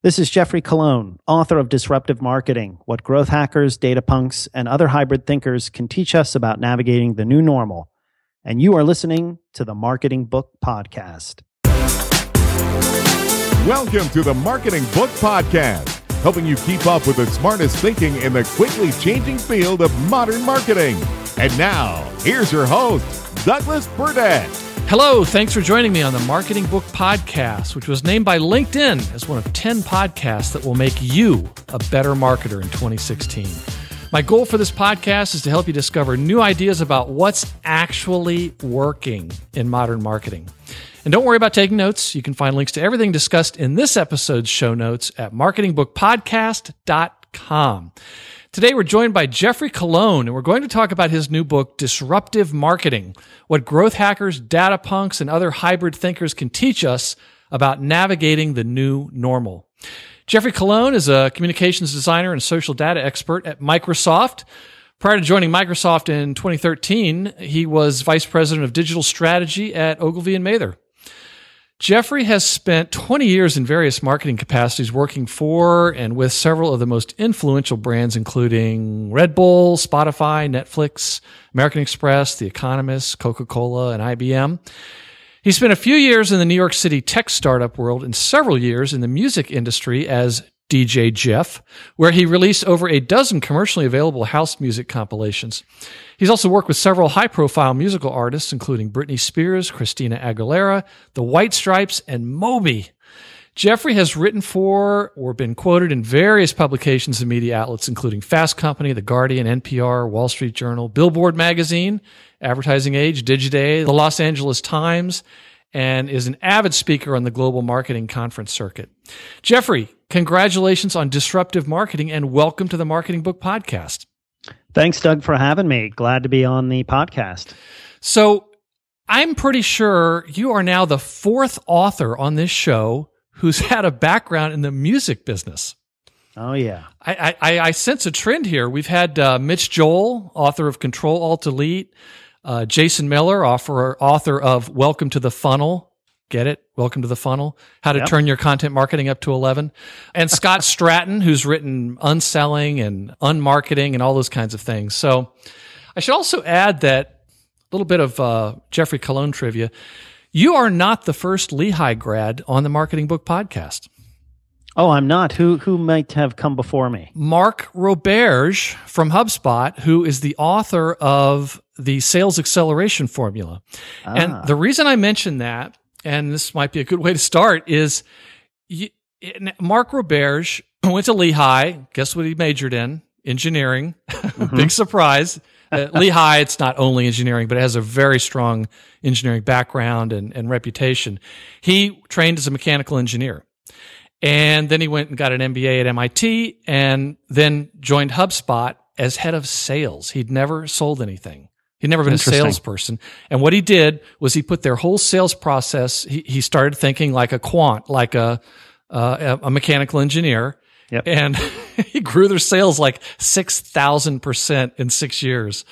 This is Geoffrey Colon, author of Disruptive Marketing, What Growth Hackers, Data Punks, and Other Hybrid Thinkers Can Teach Us About Navigating the New Normal. And you are listening to the Marketing Book Podcast. Welcome to the Marketing Book Podcast, helping you keep up with the smartest thinking in the quickly changing field of modern marketing. And now, here's your host, Douglas Burdett. Hello, thanks for joining me on the Marketing Book Podcast, which was named by LinkedIn as one of 10 podcasts that will make you a better marketer in 2016. My goal for this podcast is to help you discover new ideas about what's actually working in modern marketing. And don't worry about taking notes. You can find links to everything discussed in this episode's show notes at marketingbookpodcast.com. Today, we're joined by Geoffrey Colon, and we're going to talk about his new book, Disruptive Marketing What Growth Hackers, Data Punks, and Other Hybrid Thinkers Can Teach Us About Navigating the New Normal. Geoffrey Colon is a communications designer and social data expert at Microsoft. Prior to joining Microsoft in 2013, he was vice president of digital strategy at Ogilvy and Mather. Geoffrey has spent 20 years in various marketing capacities working for and with several of the most influential brands, including Red Bull, Spotify, Netflix, American Express, The Economist, Coca Cola, and IBM. He spent a few years in the New York City tech startup world and several years in the music industry as DJ Jeff, where he released over a dozen commercially available house music compilations. He's also worked with several high profile musical artists, including Britney Spears, Christina Aguilera, The White Stripes, and Moby. Geoffrey has written for or been quoted in various publications and media outlets, including Fast Company, The Guardian, NPR, Wall Street Journal, Billboard Magazine, Advertising Age, Digiday, The Los Angeles Times, and is an avid speaker on the global marketing conference circuit. Geoffrey, congratulations on disruptive marketing and welcome to the Marketing Book Podcast. Thanks, Doug, for having me. Glad to be on the podcast. So, I'm pretty sure you are now the fourth author on this show who's had a background in the music business. Oh, yeah. I, I, I sense a trend here. We've had uh, Mitch Joel, author of Control Alt Delete, uh, Jason Miller, author, author of Welcome to the Funnel. Get it? Welcome to the Funnel. How to Yep. turn your content marketing up to 11. And Scott Stratton, who's written Unselling and Unmarketing and all those kinds of things. So I should also add that a little bit of uh, Geoffrey Colon trivia. You are not the first Lehigh grad on the Marketing Book Podcast. Oh, I'm not. Who who might have come before me? Mark Roberge from HubSpot, who is the author of the sales acceleration formula. Ah. And the reason I mention that, and this might be a good way to start, is you, Mark Roberge went to Lehigh. Guess what he majored in? Engineering. Mm-hmm. Big surprise. At Lehigh, it's not only engineering, but it has a very strong engineering background and, and reputation. He trained as a mechanical engineer. And then he went and got an MBA at MIT and then joined HubSpot as head of sales. He'd never sold anything. He'd never been a salesperson. And what he did was he put their whole sales process, he, he started thinking like a quant, like a, uh, a mechanical engineer. Yep. And he grew their sales like 6,000% in six years.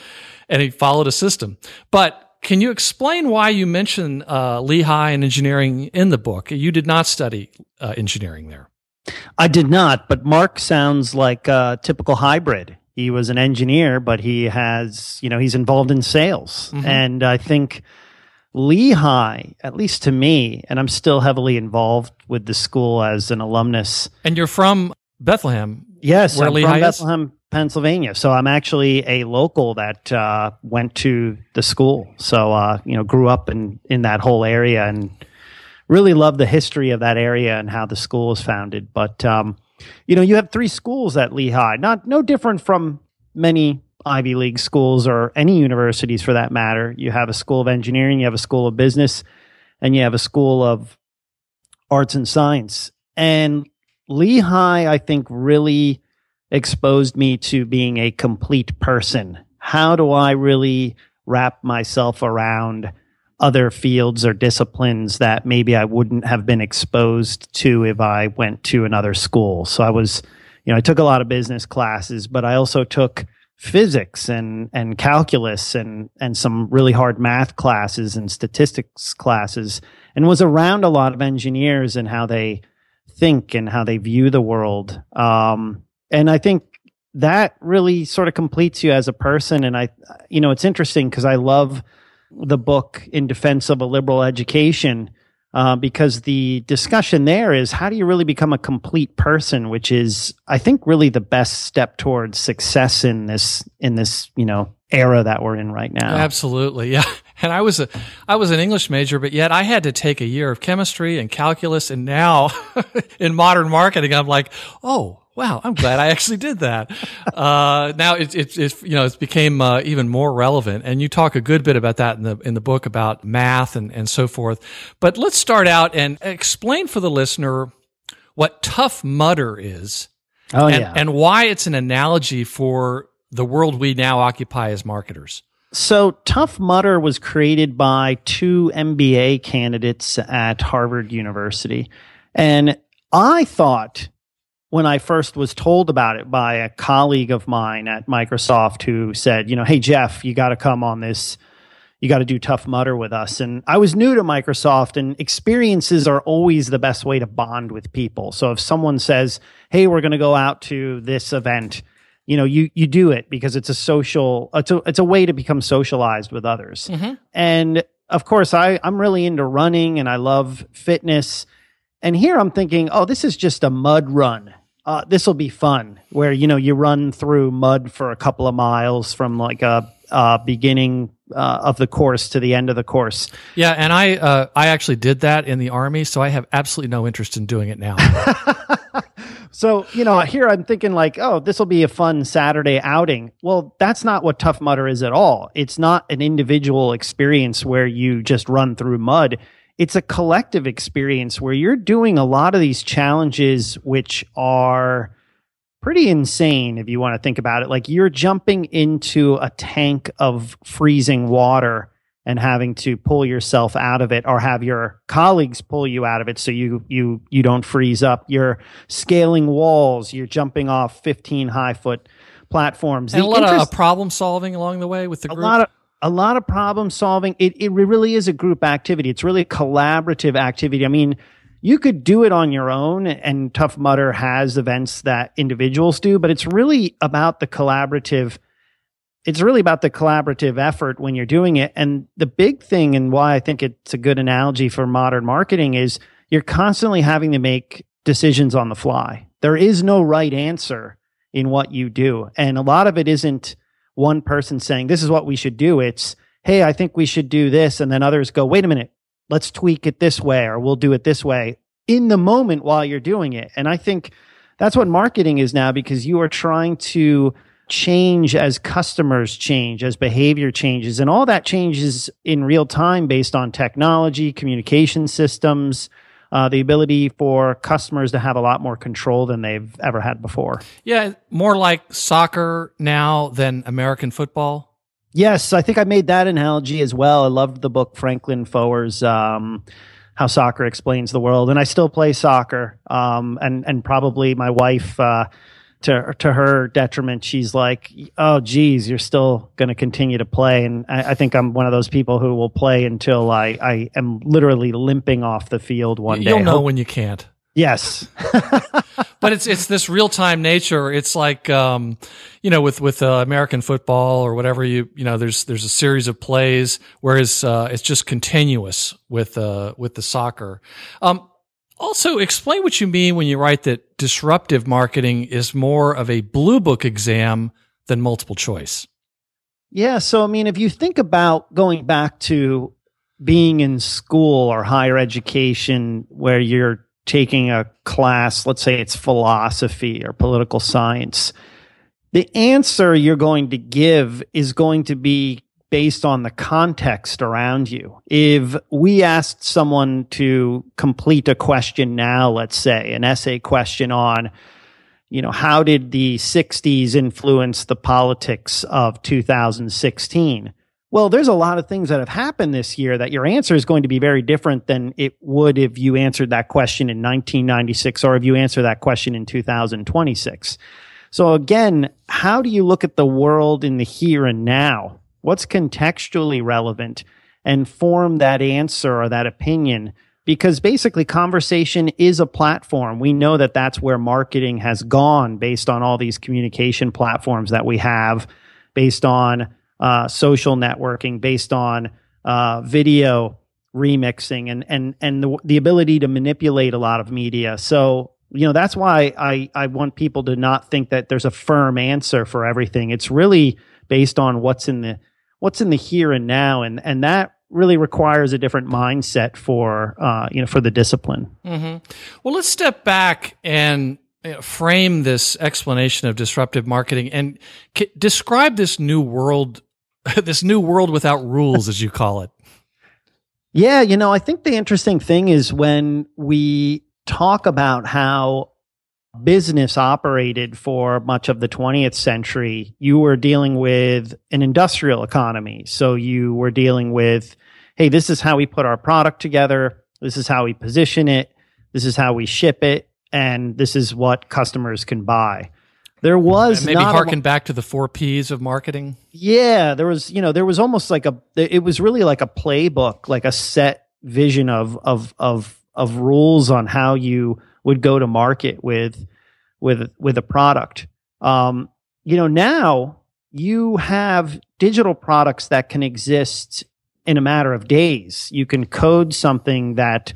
And he followed a system. But can you explain why you mention uh, Lehigh and engineering in the book? You did not study uh, engineering there. I did not, but Mark sounds like a typical hybrid. He was an engineer, but he has, you know, he's involved in sales. And I think Lehigh, at least to me, and I'm still heavily involved with the school as an alumnus. And you're from Bethlehem. Yes, Where I'm Lehigh from is? Bethlehem, Pennsylvania. So I'm actually a local that uh, went to the school. So uh, you know, grew up in in that whole area and really love the history of that area and how the school was founded. But um, you know, you have three schools at Lehigh, not no different from many Ivy League schools or any universities for that matter. You have a school of engineering, you have a school of business, and you have a school of arts and science. And Lehigh, I think, really exposed me to being a complete person. How do I really wrap myself around other fields or disciplines that maybe I wouldn't have been exposed to if I went to another school? So I was, you know, I took a lot of business classes, but I also took physics and and calculus and and some really hard math classes and statistics classes and was around a lot of engineers and how they think and how they view the world um, and i think that really sort of completes you as a person and i you know it's interesting because i love the book in defense of a liberal education uh, because the discussion there is how do you really become a complete person, which is, I think, really the best step towards success in this in this you know era that we're in right now. Absolutely, yeah. And I was a I was an English major, but yet I had to take a year of chemistry and calculus, and now in modern marketing, I'm like, oh, wow, I'm glad I actually did that. Uh, now it's, it's, it's, you know, it's became uh, even more relevant. And you talk a good bit about that in the, in the book about math and, and so forth. But let's start out and explain for the listener what Tough Mudder is. Oh, and, yeah. and why it's an analogy for the world we now occupy as marketers. So, Tough Mudder was created by two MBA candidates at Harvard University. And I thought when I first was told about it by a colleague of mine at Microsoft who said, you know, hey, Jeff, you got to come on this. You got to do Tough Mudder with us. And I was new to Microsoft, and experiences are always the best way to bond with people. So if someone says, hey, we're going to go out to this event, you know, you you do it because it's a social, it's a it's a way to become socialized with others. Mm-hmm. And of course, I I'm really into running and I love fitness. And here I'm thinking, oh, this is just a mud run uh, this will be fun where you know you run through mud for a couple of miles from like a uh, beginning uh, of the course to the end of the course. Yeah, and I uh, I actually did that in the army, so I have absolutely no interest in doing it now. so you know, here I'm thinking like, oh, this will be a fun Saturday outing. Well, that's not what Tough Mudder is at all. It's not an individual experience where you just run through mud it's a collective experience where you're doing a lot of these challenges which are pretty insane if you want to think about it. Like you're jumping into a tank of freezing water and having to pull yourself out of it or have your colleagues pull you out of it so you you you don't freeze up. You're scaling walls. You're jumping off 15 high foot platforms. And The a lot uh, interest- of problem solving along the way with the a group. lot of a lot of problem solving. It it really is a group activity. It's really a collaborative activity. I mean, you could do it on your own, and Tough Mudder has events that individuals do, but it's really about the collaborative. It's really about the collaborative effort when you're doing it. And the big thing, and why I think it's a good analogy for modern marketing, is you're constantly having to make decisions on the fly. There is no right answer in what you do, and a lot of it isn't one person saying this is what we should do. It's hey i think we should do this. And then others go wait a minute. Let's tweak it this way or we'll do it this way. In the moment while you're doing it. And i think that's what marketing is now because you are trying to change as customers change as behavior changes. And all that changes in real time based on technology communication systems uh, the ability for customers to have a lot more control than they've ever had before. Yeah, more like soccer now than American football. Yes, I think I made that analogy as well. I loved the book Franklin Foer's um, "How Soccer Explains the World," and I still play soccer. Um, and and probably my wife, uh, to to her detriment, she's like, "Oh, geez, you're still going to continue to play." And I, I think I'm one of those people who will play until I I am literally limping off the field one day. You'll know Hope- when you can't. Yes. but it's it's this real time nature. It's like um, you know, with with uh, American football or whatever you you know, there's there's a series of plays, whereas uh, it's just continuous with uh with the soccer. Um, also, explain what you mean when you write that disruptive marketing is more of a blue book exam than multiple choice. Yeah. So, I mean, if you think about going back to being in school or higher education where you're taking a class, let's say it's philosophy or political science, the answer you're going to give is going to be based on the context around you. If we asked someone to complete a question now, let's say an essay question on, you know, how did the 60s influence the politics of 2016? Well, there's a lot of things that have happened this year that your answer is going to be very different than it would if you answered that question in 1996 or if you answer that question in 2026. So again, how do you look at the world in the here and now? What's contextually relevant and form that answer or that opinion? Because basically conversation is a platform. We know that that's where marketing has gone based on all these communication platforms that we have based on uh, social networking, based on uh, video remixing and and and the, the ability to manipulate a lot of media. So you know that's why I I want people to not think that there's a firm answer for everything. It's really based on what's in the what's in the here and now, and and that really requires a different mindset for uh, you know for the discipline. Mm-hmm. Well, let's step back and frame this explanation of disruptive marketing and c- describe this new world this new world without rules, as you call it. Yeah, you know, I think the interesting thing is when we talk about how business operated for much of the 20th century, you were dealing with an industrial economy. So you were dealing with, hey, this is how we put our product together, this is how we position it, this is how we ship it, and this is what customers can buy. There was and maybe harken a, back to the four P's of marketing. Yeah, there was, you know, there was almost like a, it was really like a playbook, like a set vision of of of of rules on how you would go to market with with with a product. Um, you know, now you have digital products that can exist in a matter of days. You can code something that,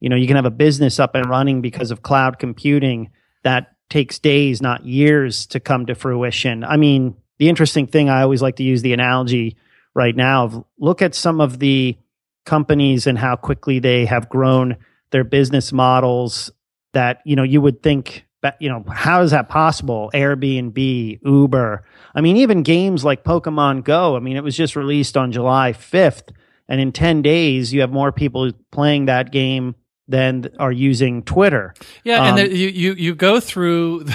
you know, you can have a business up and running because of cloud computing that takes days, not years to come to fruition. I mean, the interesting thing, I always like to use the analogy right now of look at some of the companies and how quickly they have grown their business models that, you know, you would think you know, how is that possible? Airbnb, Uber. I mean, even games like Pokemon Go. I mean, it was just released on July 5th. And in 10 days, you have more people playing that game than are using Twitter. Yeah, um, and the, you, you you go through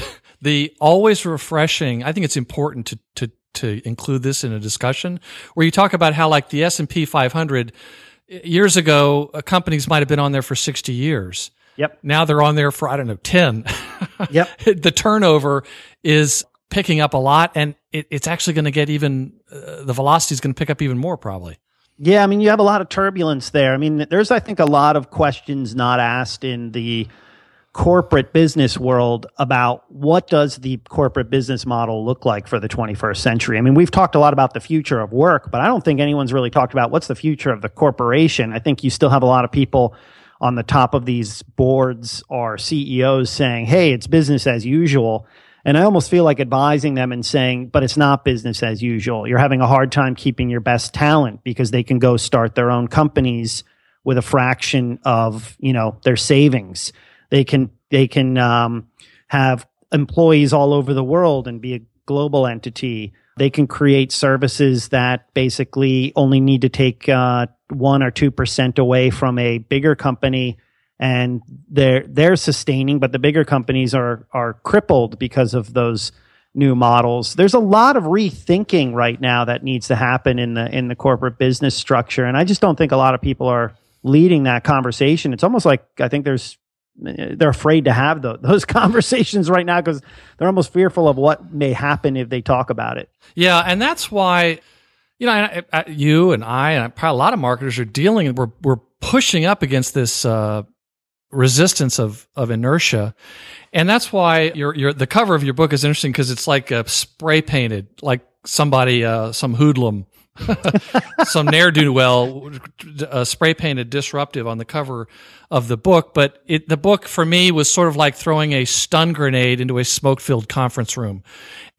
the always refreshing. I think it's important to to to include this in a discussion where you talk about how like the S and P 500 years ago, uh, companies might have been on there for 60 years. Yep. Now they're on there for I don't know 10. Yep. the turnover is picking up a lot, and it, it's actually going to get even uh, the velocity is going to pick up even more probably. Yeah, I mean, you have a lot of turbulence there. I mean, there's, I think, a lot of questions not asked in the corporate business world about what does the corporate business model look like for the 21st century. I mean, we've talked a lot about the future of work, but I don't think anyone's really talked about what's the future of the corporation. I think you still have a lot of people on the top of these boards are CEOs saying, "Hey, it's business as usual." And I almost feel like advising them and saying, but it's not business as usual. You're having a hard time keeping your best talent because they can go start their own companies with a fraction of, you know, their savings. They can, they can, um, have employees all over the world and be a global entity. They can create services that basically only need to take, uh, one or two percent away from a bigger company and they're they're sustaining, but the bigger companies are are crippled because of those new models. There's a lot of rethinking right now that needs to happen in the in the corporate business structure, and I just don't think a lot of people are leading that conversation. It's almost like I think there's they're afraid to have the, those conversations right now because they're almost fearful of what may happen if they talk about it. Yeah, and that's why you know you and I and probably a lot of marketers are dealing. We're we're pushing up against this. Uh, resistance of of inertia and that's why your your the cover of your book is interesting because it's like a spray painted like somebody uh, some hoodlum some ne'er do well uh, spray painted disruptive on the cover of the book but it the book for me was sort of like throwing a stun grenade into a smoke filled conference room.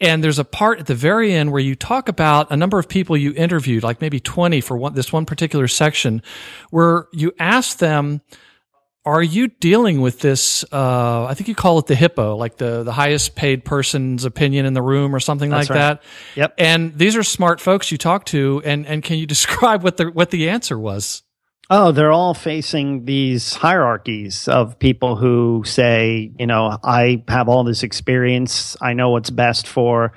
And there's a part at the very end where you talk about a number of people you interviewed like maybe 20 for one this one particular section where you ask them are you dealing with this? Uh, I think you call it the hippo, like the the highest paid person's opinion in the room, or something That's like right. that. Yep. And these are smart folks you talk to, and and can you describe what the what the answer was? Oh, they're all facing these hierarchies of people who say, you know, I have all this experience. I know what's best for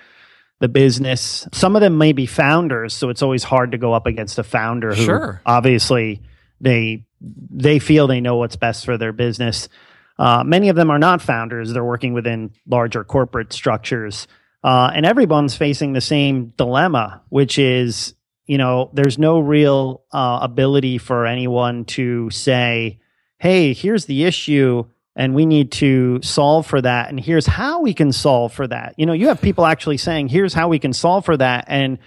the business. Some of them may be founders, so it's always hard to go up against a founder who Sure. obviously they they feel they know what's best for their business. Uh, many of them are not founders; they're working within larger corporate structures, uh, and everyone's facing the same dilemma, which is, you know, there's no real uh, ability for anyone to say, "Hey, here's the issue." And we need to solve for that. And here's how we can solve for that. You know, you have people actually saying, here's how we can solve for that. And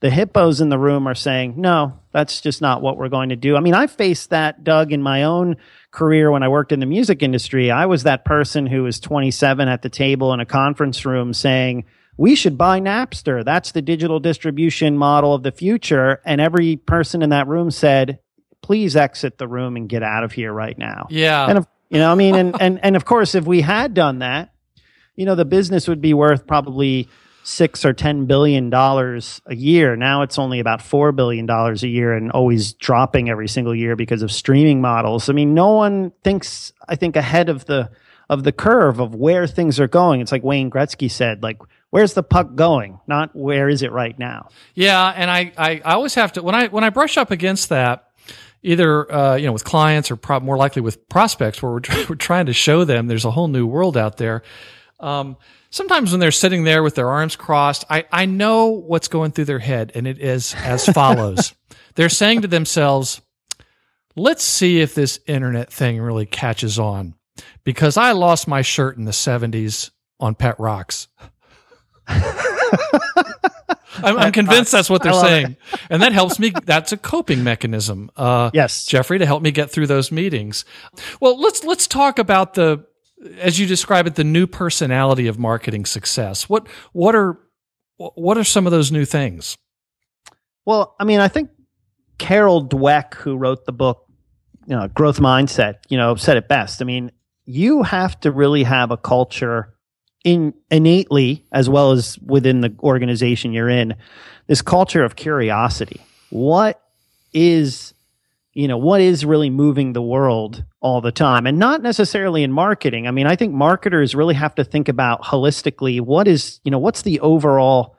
the hippos in the room are saying, no, that's just not what we're going to do. I mean, I faced that, Doug, in my own career when I worked in the music industry. I was that person who was 27 at the table in a conference room saying, we should buy Napster. That's the digital distribution model of the future. And every person in that room said, please exit the room and get out of here right now. Yeah, And, of, you know, I mean, and, and, and of course, if we had done that, you know, the business would be worth probably six or ten billion dollars a year. Now it's only about four billion dollars a year and always dropping every single year because of streaming models. I mean, no one thinks, I think, ahead of the of the curve of where things are going. It's like Wayne Gretzky said, like, where's the puck going? Not where is it right now. Yeah, and I, I, I always have to when I when I brush up against that, either uh, you know with clients or pro- more likely with prospects, where we're, we're trying to show them there's a whole new world out there. Um, sometimes when they're sitting there with their arms crossed, I, I know what's going through their head, and it is as follows: They're saying to themselves, "Let's see if this internet thing really catches on," because I lost my shirt in the '70s on Pet Rocks. I'm, I'm convinced that's what they're saying, and that helps me. That's a coping mechanism. Uh, Yes. Geoffrey, to help me get through those meetings. Well, let's let's talk about the, as you describe it, the new personality of marketing success. What what are what are some of those new things? Well, I mean, I think Carol Dweck, who wrote the book, you know, Growth Mindset, you know, said it best. I mean, you have to really have a culture in innately as well as within the organization you're in, this culture of curiosity. What is you know what is really moving the world all the time and not necessarily in marketing. I mean i think marketers really have to think about holistically what is you know what's the overall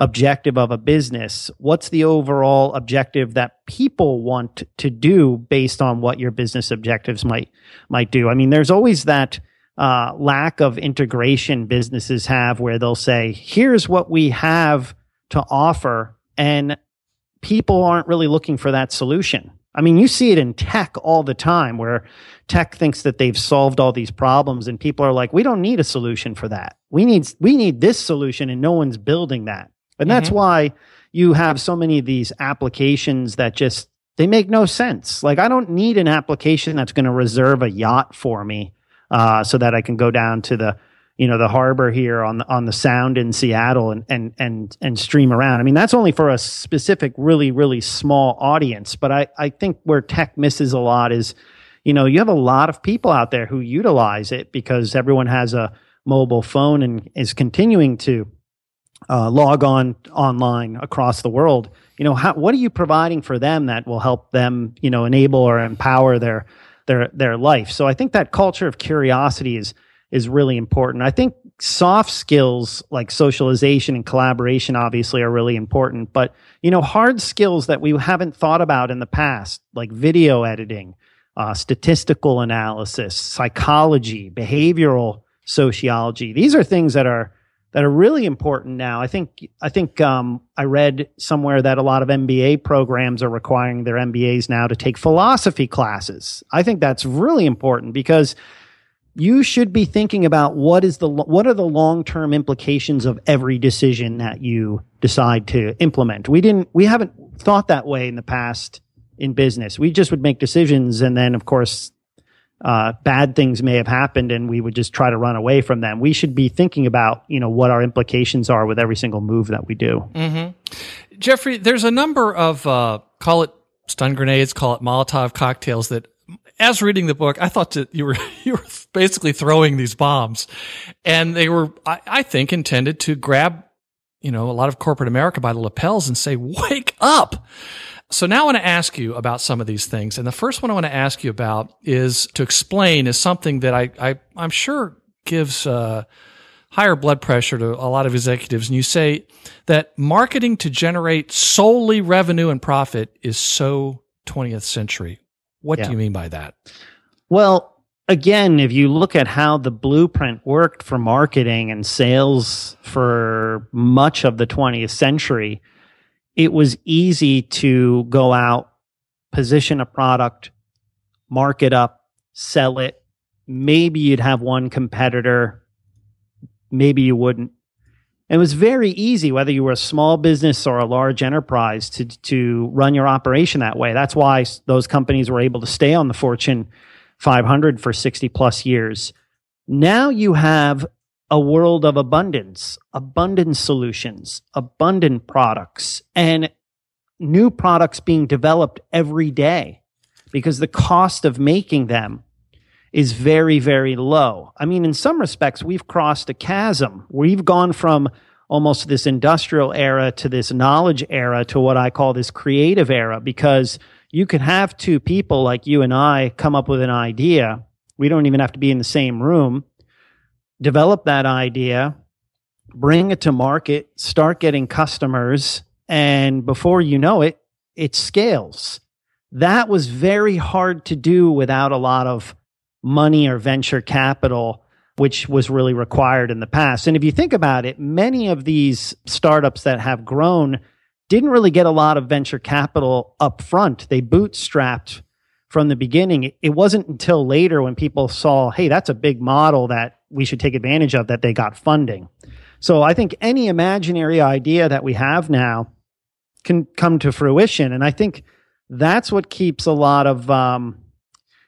objective of a business? What's the overall objective that people want to do based on what your business objectives might might do? I mean there's always that uh, lack of integration businesses have where they'll say here's what we have to offer and people aren't really looking for that solution I mean, you see it in tech all the time where tech thinks that they've solved all these problems and people are like, we don't need a solution for that. We need, we need this solution and no one's building that. And that's why you have so many of these applications that just, they make no sense. Like, I don't need an application that's going to reserve a yacht for me uh, so that I can go down to the, you know the harbor here on the on the sound in Seattle and and and and stream around. I mean that's only for a specific really really small audience, but I I think where tech misses a lot is you know you have a lot of people out there who utilize it because everyone has a mobile phone and is continuing to uh, log on online across the world. You know how what are you providing for them that will help them you know enable or empower their their their life? So I think that culture of curiosity is is really important. I think soft skills like socialization and collaboration obviously are really important, but you know, hard skills that we haven't thought about in the past, like video editing, uh, statistical analysis, psychology, behavioral sociology. These are things that are that are really important now. I think I think um, I read somewhere that a lot of MBA programs are requiring their MBAs now to take philosophy classes. I think that's really important because you should be thinking about what is the what are the long-term implications of every decision that you decide to implement. We didn't we haven't thought that way in the past in business. We just would make decisions and then of course uh, bad things may have happened and we would just try to run away from them. We should be thinking about, you know, what our implications are with every single move that we do. Geoffrey, there's a number of uh, call it stun grenades, call it Molotov cocktails that as reading the book, I thought that you were you were basically throwing these bombs, and they were, I, I think, intended to grab, you know, a lot of corporate America by the lapels and say, "Wake up!" So now I want to ask you about some of these things, and the first one I want to ask you about is to explain is something that I, I I'm sure gives. Uh, higher blood pressure to a lot of executives. And you say that marketing to generate solely revenue and profit is so 20th century. What yeah. do you mean by that? Well, again, if you look at how the blueprint worked for marketing and sales for much of the 20th century, it was easy to go out, position a product, market it up, sell it. Maybe you'd have one competitor, maybe you wouldn't. It was very easy, whether you were a small business or a large enterprise, to, to run your operation that way. That's why those companies were able to stay on the Fortune 500 for 60 plus years. Now you have a world of abundance, abundant solutions, abundant products, and new products being developed every day because the cost of making them is very, very low. I mean, in some respects, we've crossed a chasm. We've gone from almost this industrial era to this knowledge era to what I call this creative era because you can have two people like you and I come up with an idea. We don't even have to be in the same room. Develop that idea, bring it to market, start getting customers, and before you know it, it scales. That was very hard to do without a lot of money or venture capital, which was really required in the past. And if you think about it, many of these startups that have grown didn't really get a lot of venture capital up front. They bootstrapped from the beginning. It wasn't until later when people saw, hey, that's a big model that we should take advantage of that they got funding. So I think any imaginary idea that we have now can come to fruition. And I think that's what keeps a lot of, um,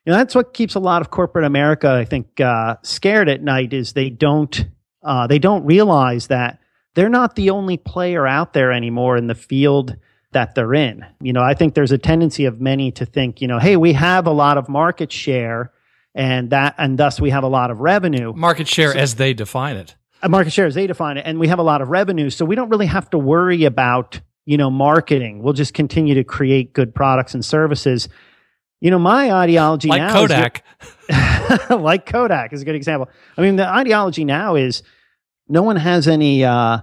you know, that's what keeps a lot of corporate America, I think, uh, scared at night is they don't, uh, they don't realize that they're not the only player out there anymore in the field that they're in. You know, I think there's a tendency of many to think, you know, hey, we have a lot of market share and that and thus we have a lot of revenue. Market share so, as they define it. A market share as they define it and we have a lot of revenue, so we don't really have to worry about, you know, marketing. We'll just continue to create good products and services. You know, my ideology like now Kodak. Is, like Kodak is a good example. I mean, the ideology now is no one has any uh,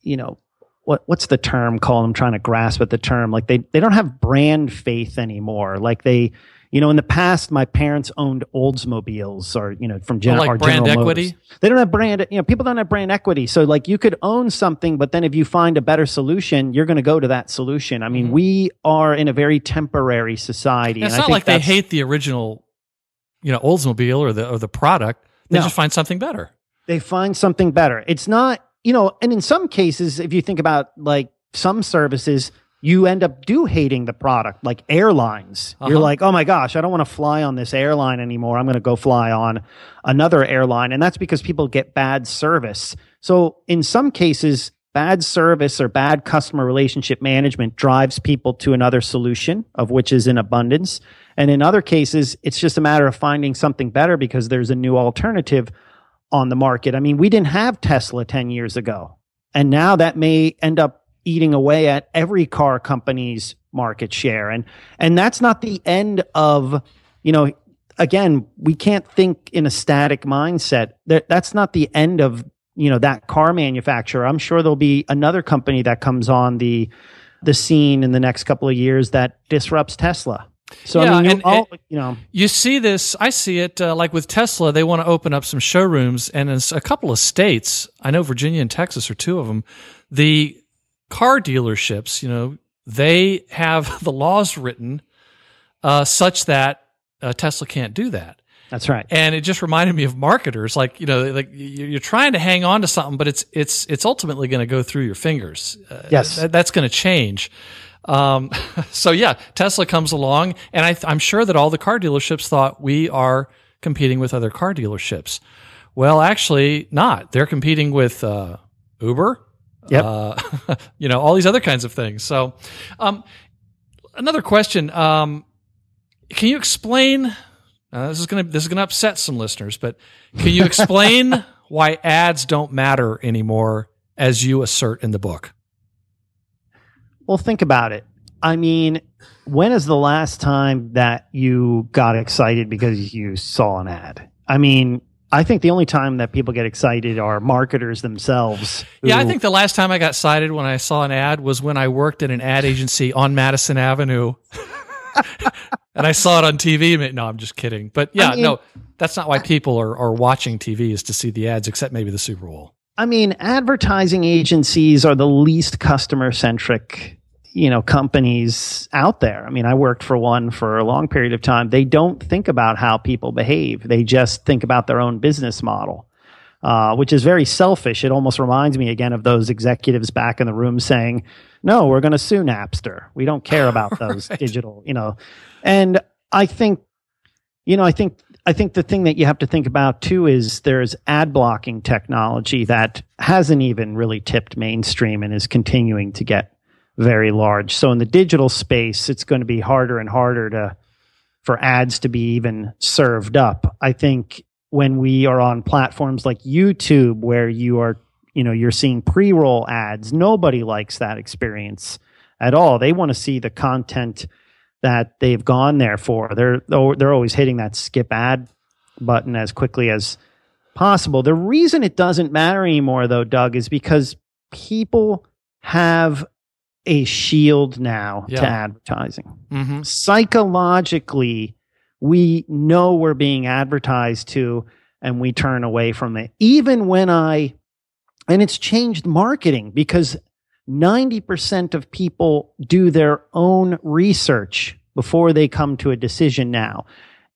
you know what what's the term called i'm trying to grasp at the term like they they don't have brand faith anymore like they you know in the past my parents owned oldsmobiles or you know from Gen- oh, like brand General equity Motors. they don't have brand you know people don't have brand equity so like you could own something but then if you find a better solution you're going to go to that solution i mean mm-hmm. we are in a very temporary society it's not like they hate the original you know oldsmobile or the or the product they no. just find something better they find something better. It's not, you know, and in some cases, if you think about like some services, you end up do hating the product, like airlines. Uh-huh. You're like, oh my gosh, I don't want to fly on this airline anymore. I'm going to go fly on another airline. And that's because people get bad service. So in some cases, bad service or bad customer relationship management drives people to another solution, of which is in abundance. And in other cases, it's just a matter of finding something better because there's a new alternative on the market. I mean, we didn't have Tesla 10 years ago. And now that may end up eating away at every car company's market share. And and that's not the end of, you know, again, we can't think in a static mindset. That that's not the end of, you know, that car manufacturer. I'm sure there'll be another company that comes on the the scene in the next couple of years that disrupts Tesla. So yeah, I mean, and, all, you know, you see this. I see it uh, like with Tesla. They want to open up some showrooms, and in a couple of states, I know Virginia and Texas are two of them. The car dealerships, you know, they have the laws written uh, such that uh, Tesla can't do that. That's right. And it just reminded me of marketers, like you know, like you're trying to hang on to something, but it's it's it's ultimately going to go through your fingers. Uh, yes, that, that's going to change. Um, so yeah, Tesla comes along, and I, am sure that all the car dealerships thought we are competing with other car dealerships. Well, actually, not. They're competing with uh, Uber. Yep. Uh, you know all these other kinds of things. So, um, another question. Um, Can you explain? Uh, this is gonna this is gonna upset some listeners, but can you explain why ads don't matter anymore, as you assert in the book? Well, think about it. I mean, when is the last time that you got excited because you saw an ad? I mean, I think the only time that people get excited are marketers themselves. Yeah, I think the last time I got excited when I saw an ad was when I worked at an ad agency on Madison Avenue. and I saw it on TV. No, I'm just kidding. But yeah, I mean- no, that's not why people are, are watching TV is to see the ads, except maybe the Super Bowl. I mean, advertising agencies are the least customer centric, you know, companies out there. I mean, I worked for one for a long period of time. They don't think about how people behave. They just think about their own business model, uh, which is very selfish. It almost reminds me again of those executives back in the room saying, "No, we're going to sue Napster. We don't care about those digital, you know." And I think, you know, I think I think the thing that you have to think about too is there's ad blocking technology that hasn't even really tipped mainstream and is continuing to get very large. So in the digital space, it's going to be harder and harder to for ads to be even served up. I think when we are on platforms like YouTube where you are, you know, you're seeing pre-roll ads, nobody likes that experience at all. They want to see the content that they've gone there for. They're oh, they're always hitting that skip ad button as quickly as possible. The reason it doesn't matter anymore though, Doug, is because people have a shield now Yeah. to advertising. Mm-hmm. Psychologically, we know we're being advertised to and we turn away from it. Even when I and it's changed marketing because 90% of people do their own research before they come to a decision now.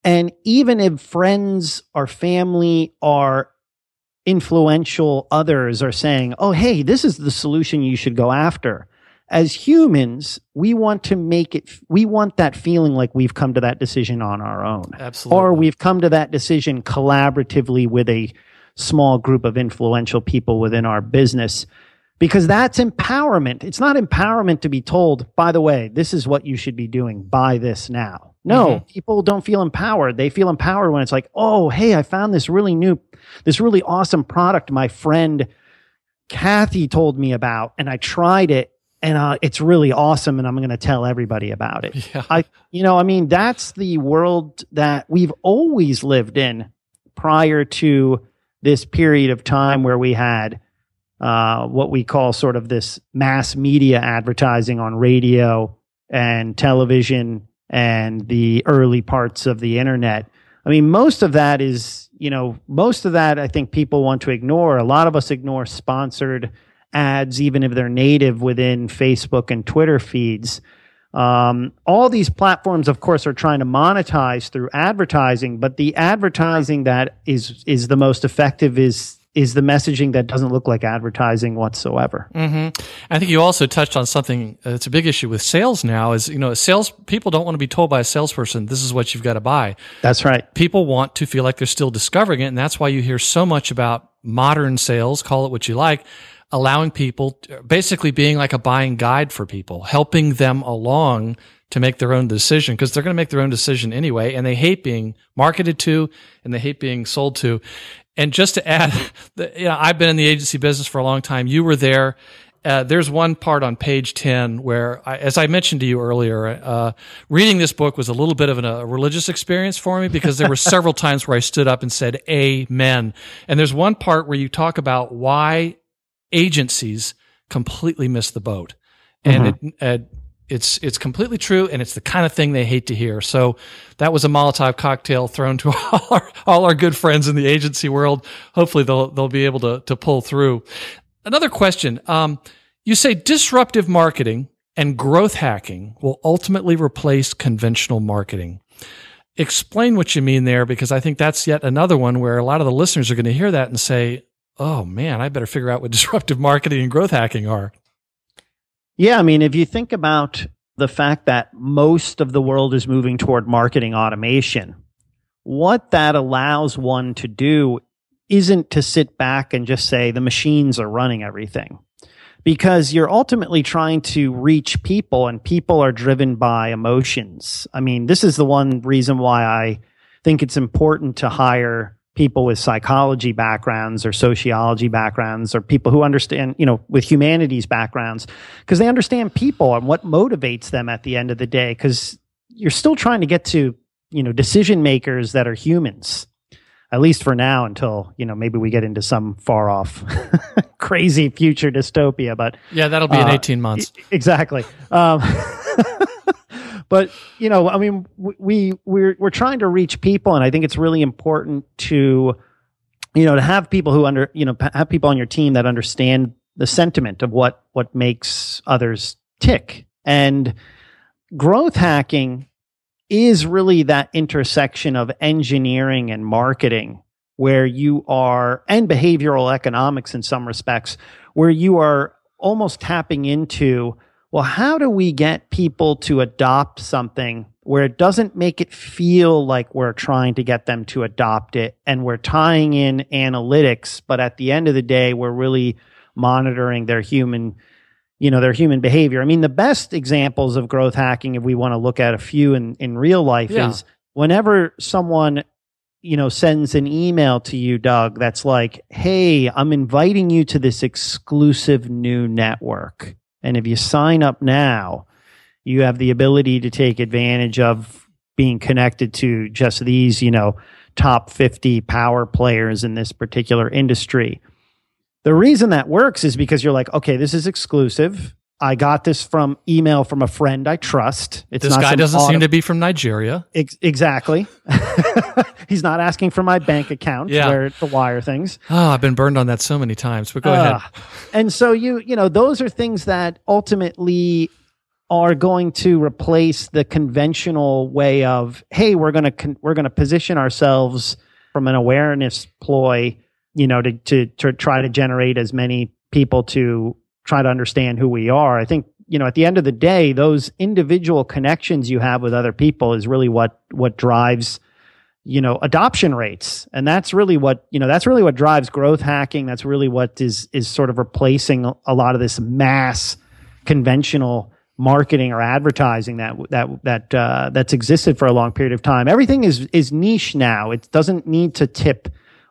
And even if friends or family or influential others are saying, oh, hey, this is the solution you should go after. As humans, we want to make it, we want that feeling like we've come to that decision on our own. Absolutely. Or we've come to that decision collaboratively with a small group of influential people within our business because that's empowerment. It's not empowerment to be told, by the way, this is what you should be doing. Buy this now. No, mm-hmm. people don't feel empowered. They feel empowered when it's like, oh, hey, I found this really new, this really awesome product my friend Kathy told me about, and I tried it, and uh, it's really awesome, and I'm going to tell everybody about it. Yeah. I, you know, I mean, that's the world that we've always lived in prior to this period of time where we had uh, what we call sort of this mass media advertising on radio and television and the early parts of the internet. I mean, most of that is, you know, most of that I think people want to ignore. A lot of us ignore sponsored ads, even if they're native within Facebook and Twitter feeds. Um, all these platforms, of course, are trying to monetize through advertising, but the advertising that is is the most effective is is the messaging that doesn't look like advertising whatsoever. hmm I think you also touched on something that's a big issue with sales now is, you know, sales people don't want to be told by a salesperson, this is what you've got to buy. That's right. People want to feel like they're still discovering it. And that's why you hear so much about modern sales, call it what you like, allowing people, basically being like a buying guide for people, helping them along to make their own decision because they're going to make their own decision anyway. And they hate being marketed to and they hate being sold to. And just to add, you know, I've been in the agency business for a long time. You were there. Uh, there's one part on page 10 where, I, as I mentioned to you earlier, uh, reading this book was a little bit of an, a religious experience for me because there were several times where I stood up and said, Amen. And there's one part where you talk about why agencies completely miss the boat. And it, uh, it's it's completely true, and it's the kind of thing they hate to hear. So that was a Molotov cocktail thrown to all our, all our good friends in the agency world. Hopefully, they'll they'll be able to to pull through. Another question: um, You say disruptive marketing and growth hacking will ultimately replace conventional marketing. Explain what you mean there, because I think that's yet another one where a lot of the listeners are going to hear that and say, "Oh man, I better figure out what disruptive marketing and growth hacking are." Yeah, I mean, if you think about the fact that most of the world is moving toward marketing automation, what that allows one to do isn't to sit back and just say the machines are running everything. because you're ultimately trying to reach people and people are driven by emotions. I mean, this is the one reason why I think it's important to hire people with psychology backgrounds or sociology backgrounds or people who understand, you know, with humanities backgrounds because they understand people and what motivates them at the end of the day because you're still trying to get to, you know, decision makers that are humans at least for now until you know maybe we get into some far off crazy future dystopia but yeah that'll be uh, in 18 months exactly. Um, but you know i mean we we're we're trying to reach people and i think it's really important to you know to have people who under you know have people on your team that understand the sentiment of what what makes others tick. And growth hacking is really that intersection of engineering and marketing where you are and behavioral economics in some respects where you are almost tapping into well how do we get people to adopt something where it doesn't make it feel like we're trying to get them to adopt it and we're tying in analytics but at the end of the day we're really monitoring their human you know their human behavior. I mean, the best examples of growth hacking, if we want to look at a few in in real life, yeah. is whenever someone you know sends an email to you, Doug, that's like, "Hey, I'm inviting you to this exclusive new network, and if you sign up now, you have the ability to take advantage of being connected to just these, you know." top 50 power players in this particular industry. The reason that works is because you're like, okay, this is exclusive. I got this from email from a friend I trust. It's this guy doesn't auto- seem to be from Nigeria. Ex- exactly. He's not asking for my bank account yeah. where to wire things. Oh, I've been burned on that so many times. But go uh, ahead. And so you, you know, those are things that ultimately are going to replace the conventional way of, hey, we're going to con- we're going to position ourselves from an awareness ploy you know, to, to, to try to generate as many people to try to understand who we are. I think, you know, at the end of the day, those individual connections you have with other people is really what, what drives, you know, adoption rates. And that's really what, you know, that's really what drives growth hacking. That's really what is, is sort of replacing a lot of this mass conventional marketing or advertising that that that uh, that's existed for a long period of time. Everything is is niche now. It doesn't need to tip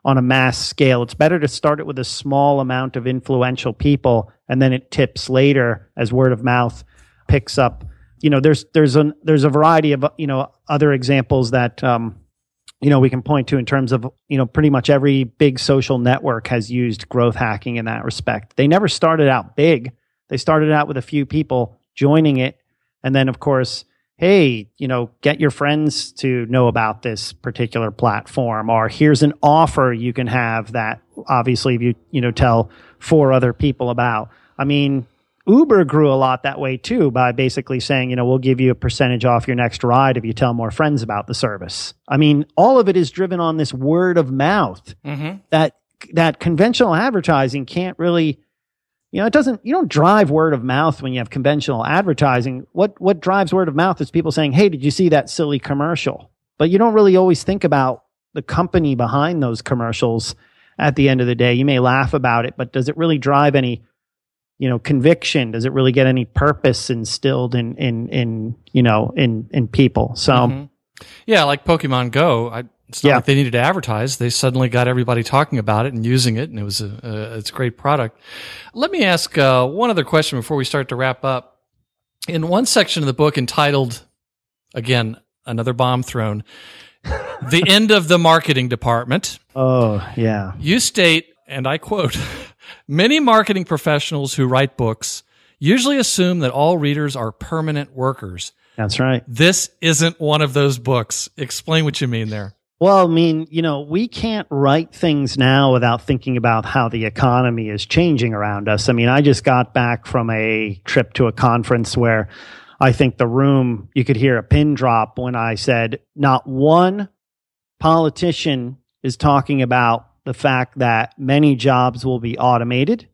on a mass scale. It's better to start it with a small amount of influential people and then it tips later as word of mouth picks up. You know, there's there's an there's a variety of you know other examples that um, you know we can point to in terms of you know pretty much every big social network has used growth hacking in that respect. They never started out big. They started out with a few people joining it, and then of course hey, you know, get your friends to know about this particular platform, or here's an offer you can have that obviously if you, you know, tell four other people about. I mean, Uber grew a lot that way too by basically saying, you know, we'll give you a percentage off your next ride if you tell more friends about the service. I mean, all of it is driven on this word of mouth mm-hmm. that that conventional advertising can't really you know, it doesn't, you don't drive word of mouth when you have conventional advertising. What, what drives word of mouth is people saying, Hey, did you see that silly commercial? But you don't really always think about the company behind those commercials at the end of the day. You may laugh about it, but does it really drive any, you know, conviction? Does it really get any purpose instilled in, in, in, you know, in, in people? So, mm-hmm. yeah, like Pokemon Go, I, it's not yeah. like they needed to advertise. They suddenly got everybody talking about it and using it, and it was a, a it's a great product. Let me ask uh, one other question before we start to wrap up. In one section of the book entitled, again, another bomb thrown, the end of the marketing department. Oh yeah. You state, and I quote, many marketing professionals who write books usually assume that all readers are permanent workers. That's right. This isn't one of those books. Explain what you mean there. Well, I mean, you know, we can't write things now without thinking about how the economy is changing around us. I mean, I just got back from a trip to a conference where I think the room, you could hear a pin drop when I said, not one politician is talking about the fact that many jobs will be automated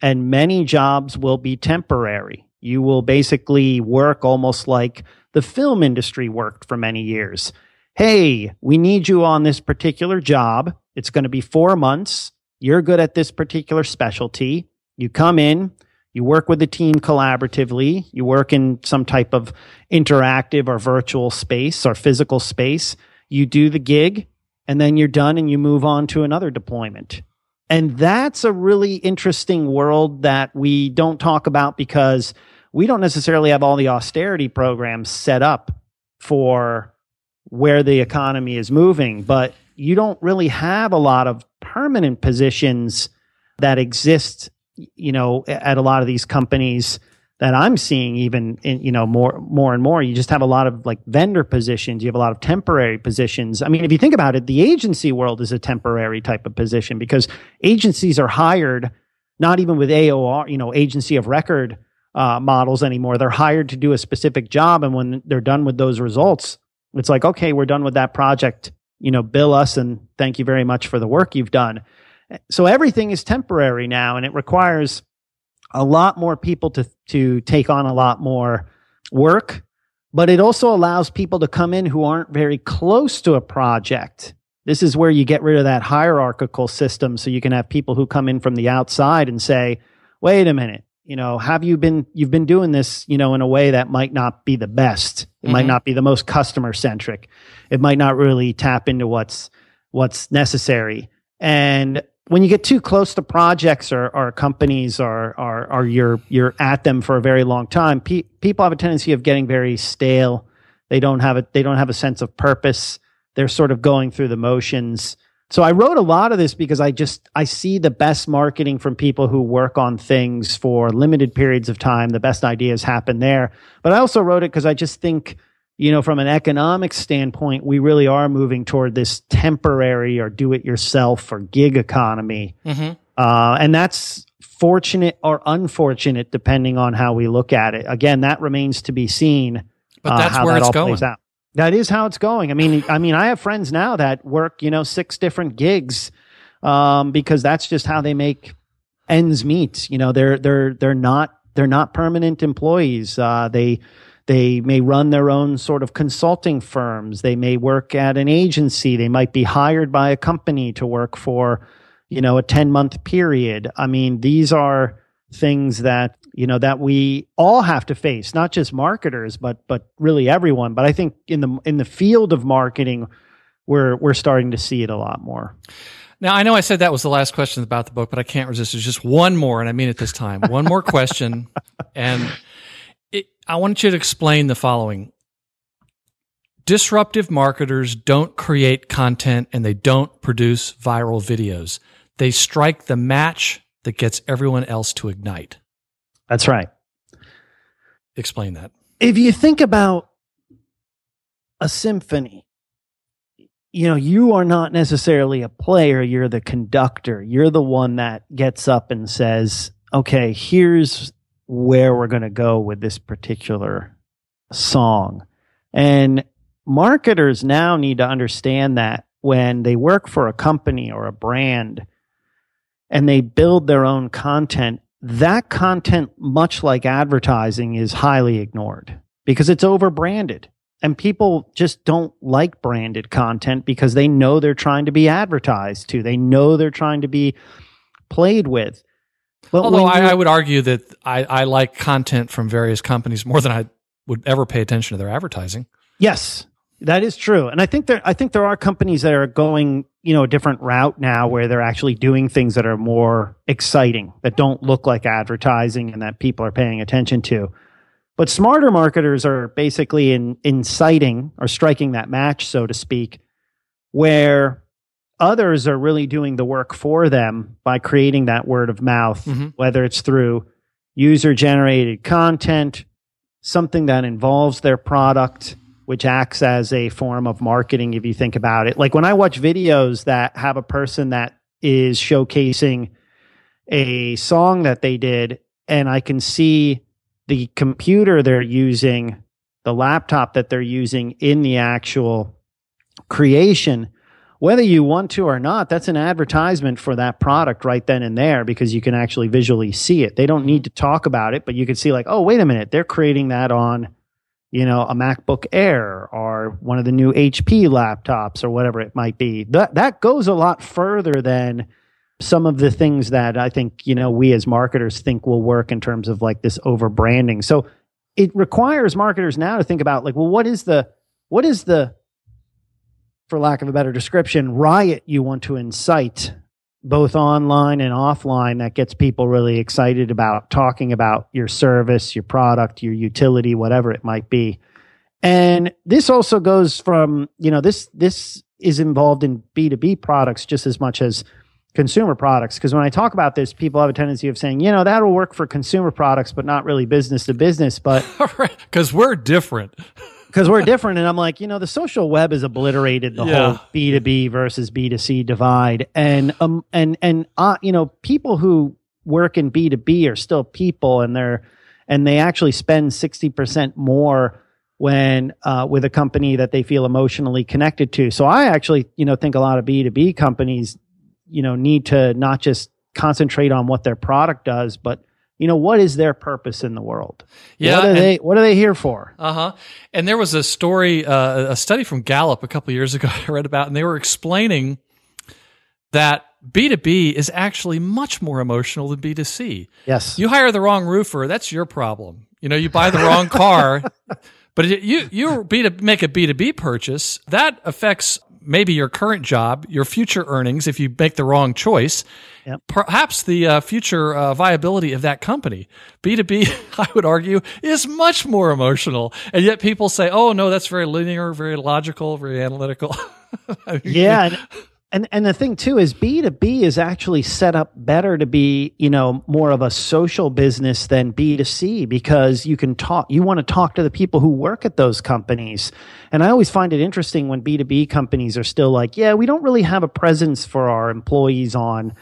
and many jobs will be temporary. You will basically work almost like the film industry worked for many years hey, we need you on this particular job. It's going to be four months. You're good at this particular specialty. You come in, You work with the team collaboratively. You work in some type of interactive or virtual space or physical space. You do the gig and then you're done and you move on to another deployment. And that's a really interesting world that we don't talk about because we don't necessarily have all the austerity programs set up for where the economy is moving, but you don't really have a lot of permanent positions that exist, you know, at a lot of these companies that I'm seeing even in, you know, more, more and more. You just have a lot of like vendor positions. You have a lot of temporary positions. I mean, if you think about it, the agency world is a temporary type of position because agencies are hired not even with AOR, you know, agency of record uh, models anymore. They're hired to do a specific job. And when they're done with those results, it's like, okay, we're done with that project. You know, bill us and thank you very much for the work you've done. So everything is temporary now, and it requires a lot more people to to take on a lot more work. But it also allows people to come in who aren't very close to a project. This is where you get rid of that hierarchical system, so you can have people who come in from the outside and say, "Wait a minute, you know have you been you've been doing this you know in a way that might not be the best. It mm-hmm. might not be the most customer centric it might not really tap into what's what's necessary. And when you get too close to projects or, or companies or, or, or you're you're at them for a very long time pe- people have a tendency of getting very stale. They don't have a they don't have a sense of purpose. They're sort of going through the motions so I wrote a lot of this because I just I see the best marketing from people who work on things for limited periods of time. The best ideas happen there. But I also wrote it because I just think, you know, from an economic standpoint, we really are moving toward this temporary or do it yourself or gig economy. Mm-hmm. Uh, and that's fortunate or unfortunate depending on how we look at it. Again, that remains to be seen. But that's uh, where that it's going. That is how it's going. I mean, I mean, I have friends now that work, you know, six different gigs, um, because that's just how they make ends meet. You know, they're they're they're not they're not permanent employees. Uh, they they may run their own sort of consulting firms. They may work at an agency. They might be hired by a company to work for, you know, a ten month period. I mean, these are things that you know that we all have to face not just marketers but but really everyone. But i think in the in the field of marketing we're we're starting to see it a lot more. Now i know i said that was the last question about the book but i can't resist. There's just one more and i mean it this time. One more question and it, i want you to explain the following. Disruptive marketers don't create content and they don't produce viral videos. They strike the match that gets everyone else to ignite. That's right. Explain that. If you think about a symphony, you know, you are not necessarily a player, you're the conductor. You're the one that gets up and says, okay, here's where we're going to go with this particular song. And marketers now need to understand that when they work for a company or a brand, and they build their own content, that content, much like advertising, is highly ignored because it's over branded. And people just don't like branded content because they know they're trying to be advertised to. They know they're trying to be played with. But Although I, I, would argue that I, I like content from various companies more than I would ever pay attention to their advertising. Yes, that is true, and I think there I think there are companies that are going you know a different route now where they're actually doing things that are more exciting that don't look like advertising and that people are paying attention to. But smarter marketers are basically in inciting or striking that match, so to speak, where others are really doing the work for them by creating that word of mouth, mm-hmm. whether it's through user generated content, something that involves their product which acts as a form of marketing if you think about it. Like when I watch videos that have a person that is showcasing a song that they did, and I can see the computer they're using, the laptop that they're using in the actual creation, whether you want to or not, that's an advertisement for that product right then and there because you can actually visually see it. They don't need to talk about it, but you can see, like, oh, wait a minute, they're creating that on you know, a MacBook Air or one of the new HP laptops or whatever it might be. That that goes a lot further than some of the things that I think, you know, we as marketers think will work in terms of like this over branding. So it requires marketers now to think about like, well, what is the, what is the, for lack of a better description, riot you want to incite both online and offline that gets people really excited about talking about your service, your product, your utility, whatever it might be. And this also goes from, you know, this this is involved in B2B products just as much as consumer products. Because when I talk about this people have a tendency of saying, you know, that'll work for consumer products but not really business to business, but cuz we're different because we're different. And I'm like, you know, the social web has obliterated the Yeah. whole B2B versus B2C divide. And, um, and, and, uh, you know, people who work in B2B are still people and they're, and they actually spend 60% more when, uh, with a company that they feel emotionally connected to. So I actually, you know, think a lot of B2B companies, you know, need to not just concentrate on what their product does, but, you know, what is their purpose in the world? Yeah, What are and- they, what are they here for? Uh huh. And there was a story, uh, a study from Gallup a couple years ago I read about, and they were explaining that B2B is actually much more emotional than B2C. Yes. You hire the wrong roofer, that's your problem. You know, you buy the wrong car, but you you B to make a B2B purchase, that affects maybe your current job, your future earnings if you make the wrong choice. Yep. Perhaps the uh, future uh, viability of that company. B2B, I would argue, is much more emotional. And yet people say, oh, no, that's very linear, very logical, very analytical. I mean, yeah and, and and the thing too is b2b is actually set up better to be you know more of a social business than b2c because you can talk you want to talk to the people who work at those companies. And i always find it interesting when b2b companies are still like yeah we don't really have a presence for our employees on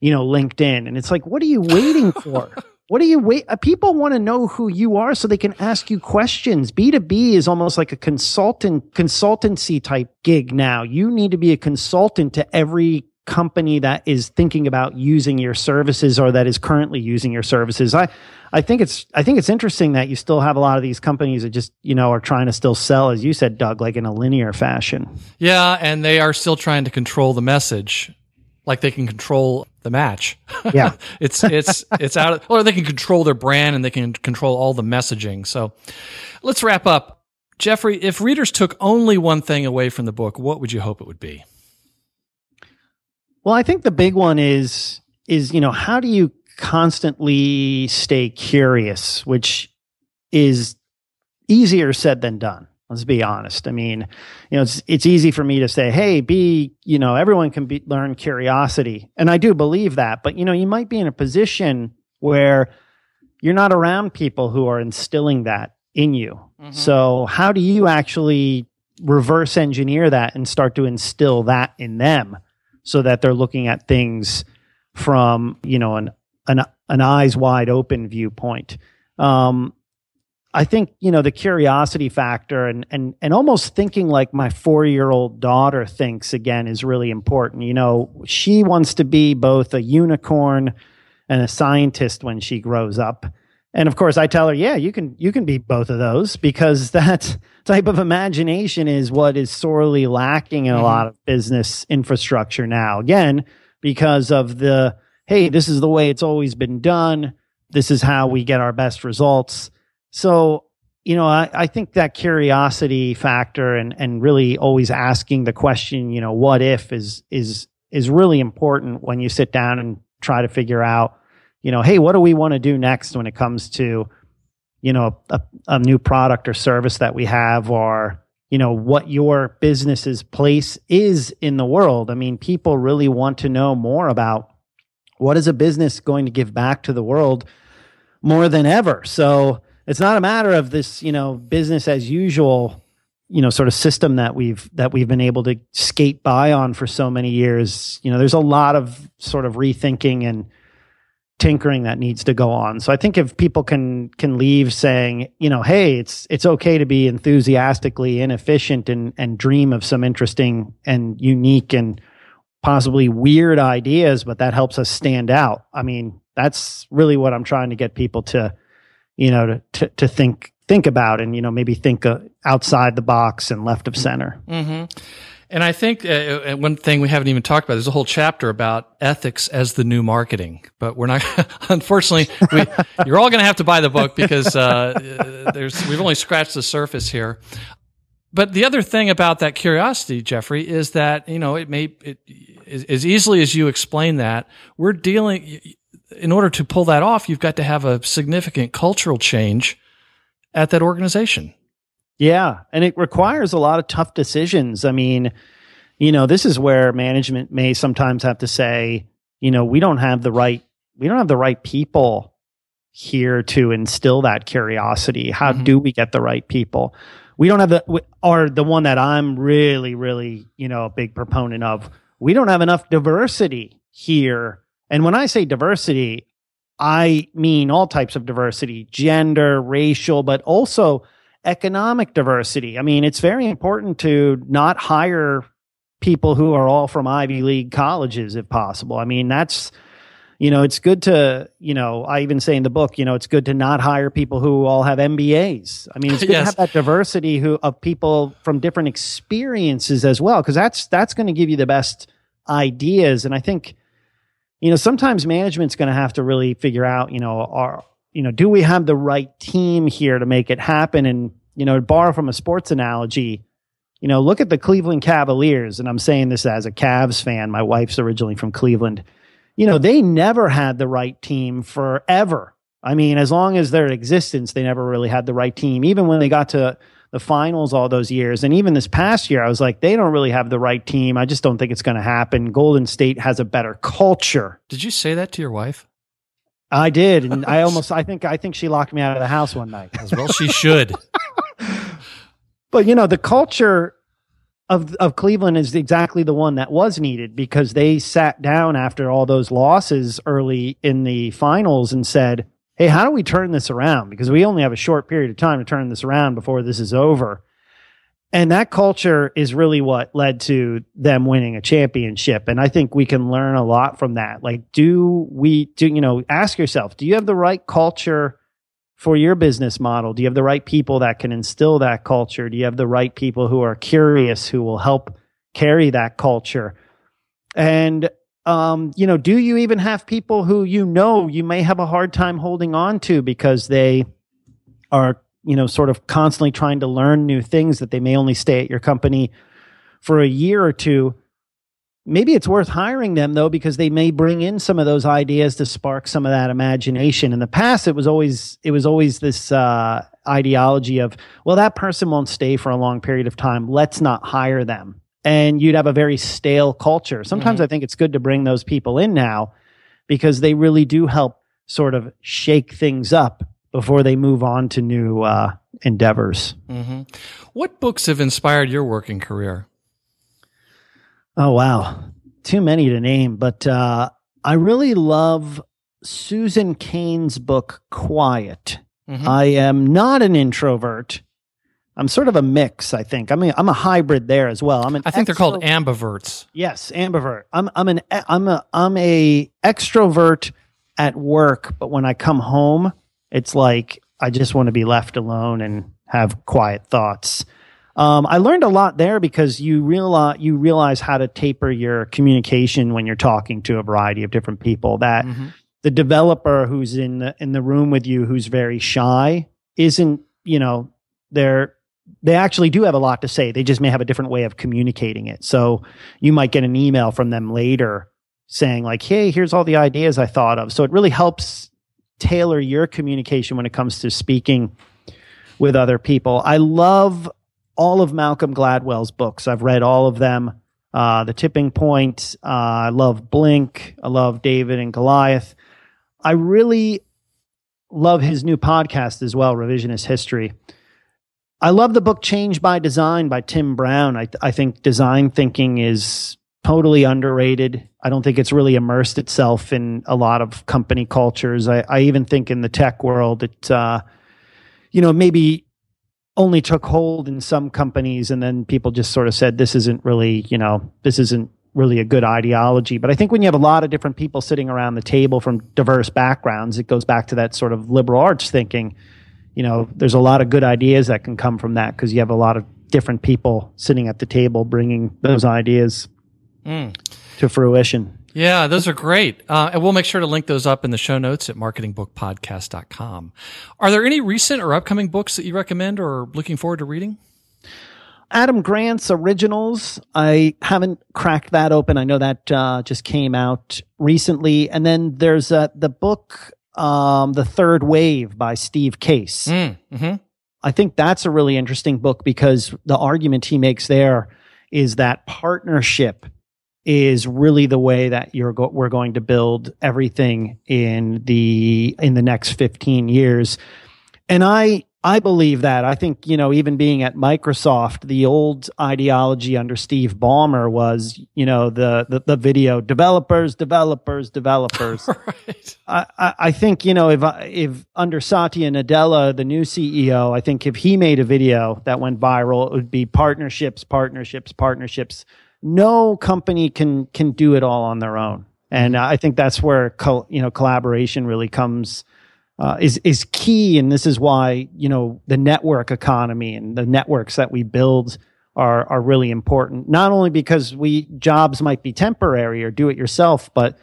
you know linkedin. And it's like what are you waiting for what do you wait? uh, People want to know who you are so they can ask you questions. B2B is almost like a consultant, consultancy type gig now. You need to be a consultant to every company that is thinking about using your services or that is currently using your services. I, I think it's, I think it's interesting that you still have a lot of these companies that just, you know, are trying to still sell, as you said, Doug, like in a linear fashion. Yeah, and they are still trying to control the message, like they can control the match. Yeah. it's it's it's out, of, or they can control their brand and they can control all the messaging. So, let's wrap up. Geoffrey, if readers took only one thing away from the book, what would you hope it would be? Well, I think the big one is is you know how do you constantly stay curious, which is easier said than done. Let's be honest. I mean, you know, it's it's easy for me to say, "Hey, be you know, everyone can be, learn curiosity," and I do believe that. But you know, you might be in a position where you're not around people who are instilling that in you. So, how do you actually reverse engineer that and start to instill that in them? so that they're looking at things from you know an an, an eyes wide open viewpoint. Um, I think you know the curiosity factor and and and almost thinking like my four year old daughter thinks again is really important. You know, she wants to be both a unicorn and a scientist when she grows up. And of course, I tell her, yeah, you can you can be both of those because that type of imagination is what is sorely lacking in a Mhm. lot of business infrastructure now. Again, because of the hey, this is the way it's always been done. This is how we get our best results. So, you know, I, I think that curiosity factor and and really always asking the question, you know, what if is is is really important when you sit down and try to figure out, you know, hey, what do we want to do next when it comes to, you know, a, a new product or service that we have or you know what your business's place is in the world. I mean, people really want to know more about what is a business going to give back to the world more than ever. So it's not a matter of this, you know, business as usual, you know, sort of system that we've that we've been able to skate by on for so many years. You know, there's a lot of sort of rethinking and tinkering that needs to go on. So I think if people can can leave saying, you know, hey, it's it's okay to be enthusiastically inefficient and and dream of some interesting and unique and possibly weird ideas, but that helps us stand out. I mean, that's really what I'm trying to get people to, you know, to to, to think think about and you know maybe think uh, outside the box and left of center. hmm And I think uh, uh, one thing we haven't even talked about, there's a whole chapter about ethics as the new marketing, but we're not, unfortunately, we, you're all going to have to buy the book because, uh, there's, we've only scratched the surface here. But the other thing about that curiosity, Geoffrey, is that, you know, it may, it, as easily as you explain that, we're dealing, in order to pull that off, you've got to have a significant cultural change at that organization. Yeah. And it requires a lot of tough decisions. I mean, you know, this is where management may sometimes have to say, you know, we don't have the right, we don't have the right people here to instill that curiosity. How mm-hmm. do we get the right people? We don't have the, or the one that I'm really, really, you know, a big proponent of. We don't have enough diversity here. And when I say diversity, I mean all types of diversity, gender, racial, but also economic diversity. I mean, it's very important to not hire people who are all from Ivy League colleges if possible. I mean, that's you know, it's good to, you know, I even say in the book, you know, it's good to not hire people who all have MBAs. I mean, it's good yes. to have that diversity who of people from different experiences as well because that's that's going to give you the best ideas and I think you know, sometimes management's going to have to really figure out, you know, are you know, do we have the right team here to make it happen? And, you know, borrow from a sports analogy, you know, look at the Cleveland Cavaliers. And I'm saying this as a Cavs fan. My wife's originally from Cleveland. You know, they never had the right team forever. I mean, as long as their existence, they never really had the right team. Even when they got to the finals all those years. And even this past year, I was like, they don't really have the right team. I just don't think it's going to happen. Golden State has a better culture. Did you say that to your wife? I did, and I almost I think I think she locked me out of the house one night. As well she should. but you know, the culture of of Cleveland is exactly the one that was needed because they sat down after all those losses early in the finals and said, "Hey, how do we turn this around? Because we only have a short period of time to turn this around before this is over." And that culture is really what led to them winning a championship. And I think we can learn a lot from that. Like, do we, do, you know, ask yourself, do you have the right culture for your business model? Do you have the right people that can instill that culture? Do you have the right people who are curious, who will help carry that culture? And, um, you know, do you even have people who you know you may have a hard time holding on to because they are you know, sort of constantly trying to learn new things that they may only stay at your company for a year or two. Maybe it's worth hiring them though, because they may bring in some of those ideas to spark some of that imagination. In the past, it was always it was always this uh, ideology of, well, that person won't stay for a long period of time. Let's not hire them, and you'd have a very stale culture. Sometimes mm-hmm. I think it's good to bring those people in now because they really do help sort of shake things up before they move on to new uh, endeavors. Mm-hmm. What books have inspired your working career? Oh, wow. Too many to name, but uh, I really love Susan Cain's book, Quiet. Mm-hmm. I am not an introvert. I'm sort of a mix, I think. I mean, I'm a hybrid there as well. I'm an I think they're called ambiverts. Yes, ambivert. I'm I'm an I'm a I'm a extrovert at work, but when I come home, it's like I just want to be left alone and have quiet thoughts. Um, I learned a lot there because you realize you realize how to taper your communication when you're talking to a variety of different people. That mm-hmm. the developer who's in the in the room with you who's very shy isn't you know they're they actually do have a lot to say. They just may have a different way of communicating it. So you might get an email from them later saying like, "Hey, here's all the ideas I thought of." So it really helps tailor your communication when it comes to speaking with other people. I love all of Malcolm Gladwell's books. I've read all of them. Uh, the Tipping Point. Uh, I love Blink. I love David and Goliath. I really love his new podcast as well, Revisionist History. I love the book Change by Design by Tim Brown. I, I think design thinking is totally underrated. I don't think it's really immersed itself in a lot of company cultures. I, I even think in the tech world, it, uh, you know, maybe only took hold in some companies and then people just sort of said, this isn't really, you know, this isn't really a good ideology. But I think when you have a lot of different people sitting around the table from diverse backgrounds, it goes back to that sort of liberal arts thinking. You know, there's a lot of good ideas that can come from that because you have a lot of different people sitting at the table bringing those ideas Mm. to fruition. Yeah, those are great. Uh, and we'll make sure to link those up in the show notes at marketingbookpodcast.com. Are there any recent or upcoming books that you recommend or looking forward to reading? Adam Grant's originals. I haven't cracked that open. I know that uh, just came out recently. And then there's uh, the book, um, The Third Wave by Steve Case. Mm, hmm I think that's a really interesting book because the argument he makes there is that partnership is really the way that you're go- we're going to build everything in the in the next 15 years. And I I believe that. I think, you know, even being at Microsoft, the old ideology under Steve Ballmer was, you know, the the, the video developers, developers, developers. Right. I, I I think you know if if under Satya Nadella, the new CEO, I think if he made a video that went viral, it would be partnerships, partnerships, partnerships. No company can can do it all on their own, and mm-hmm. I think that's where you know collaboration really comes uh, is is key. And this is why you know the network economy and the networks that we build are are really important. Not only because we jobs might be temporary or do it yourself, but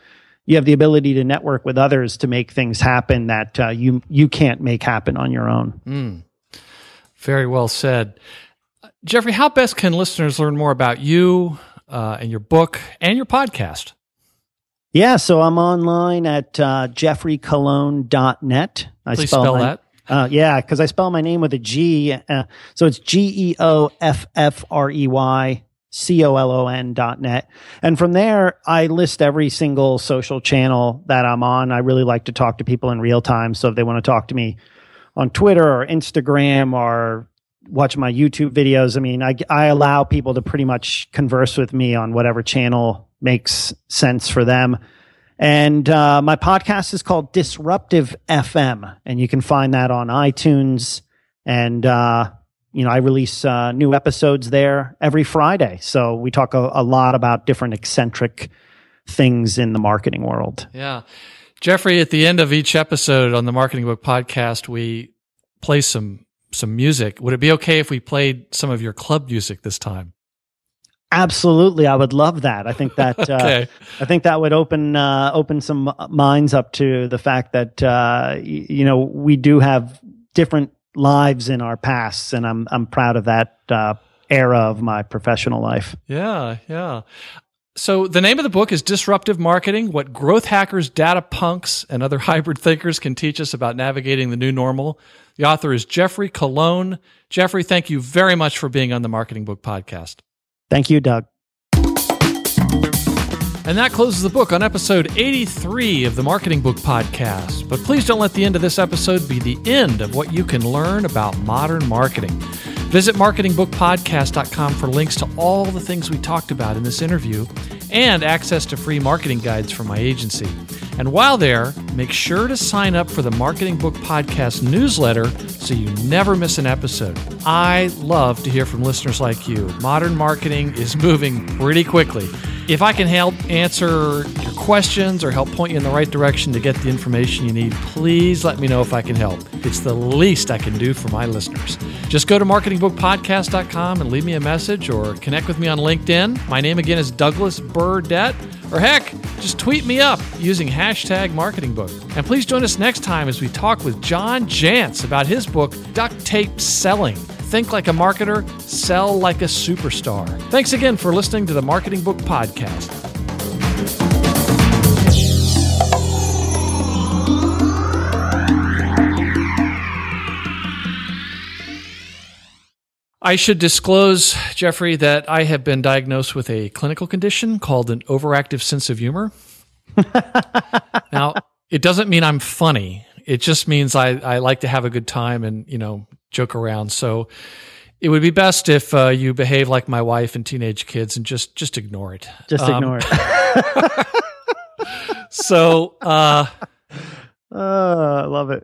you have the ability to network with others to make things happen that uh, you you can't make happen on your own. Mm. Very well said. Geoffrey, how best can listeners learn more about you uh, and your book and your podcast? Yeah, so I'm online at uh, geoffreycolon.net. I Please spell my- that. Uh, yeah, because I spell my name with a G. Uh, so it's G E O F F R E Y C O L O N dot net. And from there, I list every single social channel that I'm on. I really like to talk to people in real time. So if they want to talk to me on Twitter or Instagram or watch my YouTube videos, I mean, I, I allow people to pretty much converse with me on whatever channel makes sense for them. And uh, my podcast is called Disruptive FM, and you can find that on iTunes. And uh, you know, I release uh, new episodes there every Friday. So we talk a, a lot about different eccentric things in the marketing world. Yeah. Geoffrey, at the end of each episode on the Marketing Book podcast, we play some some music. Would it be okay if we played some of your club music this time? Absolutely, I would love that. I think that uh, I think that would open uh, open some minds up to the fact that uh, y- you know we do have different lives in our pasts, and I'm I'm proud of that uh, era of my professional life. Yeah, yeah. So the name of the book is Disruptive Marketing: What Growth Hackers, Data Punks, and Other Hybrid Thinkers Can Teach Us About Navigating the New Normal. The author is Geoffrey Colon. Geoffrey, thank you very much for being on the Marketing Book podcast. Thank you, Doug. And that closes the book on episode 83 of the Marketing Book Podcast. But please don't let the end of this episode be the end of what you can learn about modern marketing. Visit marketingbookpodcast.com for links to all the things we talked about in this interview and access to free marketing guides from my agency. And while there, make sure to sign up for the Marketing Book Podcast newsletter so you never miss an episode. I love to hear from listeners like you. Modern marketing is moving pretty quickly. If I can help answer your questions or help point you in the right direction to get the information you need, please let me know if I can help. It's the least I can do for my listeners. Just go to marketingbookpodcast.com and leave me a message or connect with me on LinkedIn. My name again is Douglas Burdett. Or heck, just tweet me up using hashtag marketingbook. And please join us next time as we talk with John Jantsch about his book, Duct Tape Selling. Think like a marketer, sell like a superstar. Thanks again for listening to the Marketing Book Podcast. I should disclose, Geoffrey, that I have been diagnosed with a clinical condition called an overactive sense of humor. now, it doesn't mean I'm funny. It just means I, I like to have a good time and, you know, joke around. So it would be best if uh, you behave like my wife and teenage kids and just just ignore it. Just Um, ignore it. So, uh, Oh, I love it.